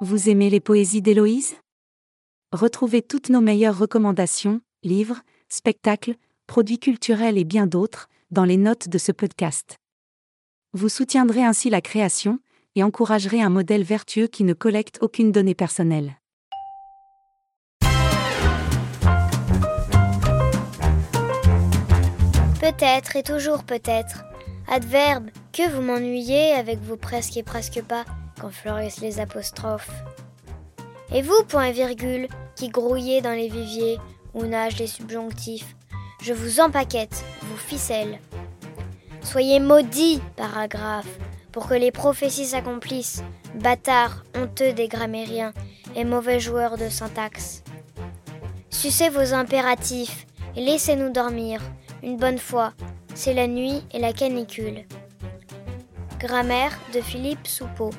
Vous aimez les poésies d'Héloïse? Retrouvez toutes nos meilleures recommandations, livres, spectacles, produits culturels et bien d'autres, dans les notes de ce podcast. Vous soutiendrez ainsi la création, et encouragerez un modèle vertueux qui ne collecte aucune donnée personnelle. Peut-être et toujours peut-être. Adverbe, que vous m'ennuyez avec vos presque et presque pas quand fleurissent les apostrophes. Et vous, point virgule, qui grouillez dans les viviers où nagent les subjonctifs, je vous empaquette, vous ficelle. Soyez maudits, paragraphe, pour que les prophéties s'accomplissent, bâtards, honteux des grammairiens et mauvais joueurs de syntaxe. Sucez vos impératifs et laissez-nous dormir, une bonne fois, c'est la nuit et la canicule. Grammaire de Philippe Soupeau.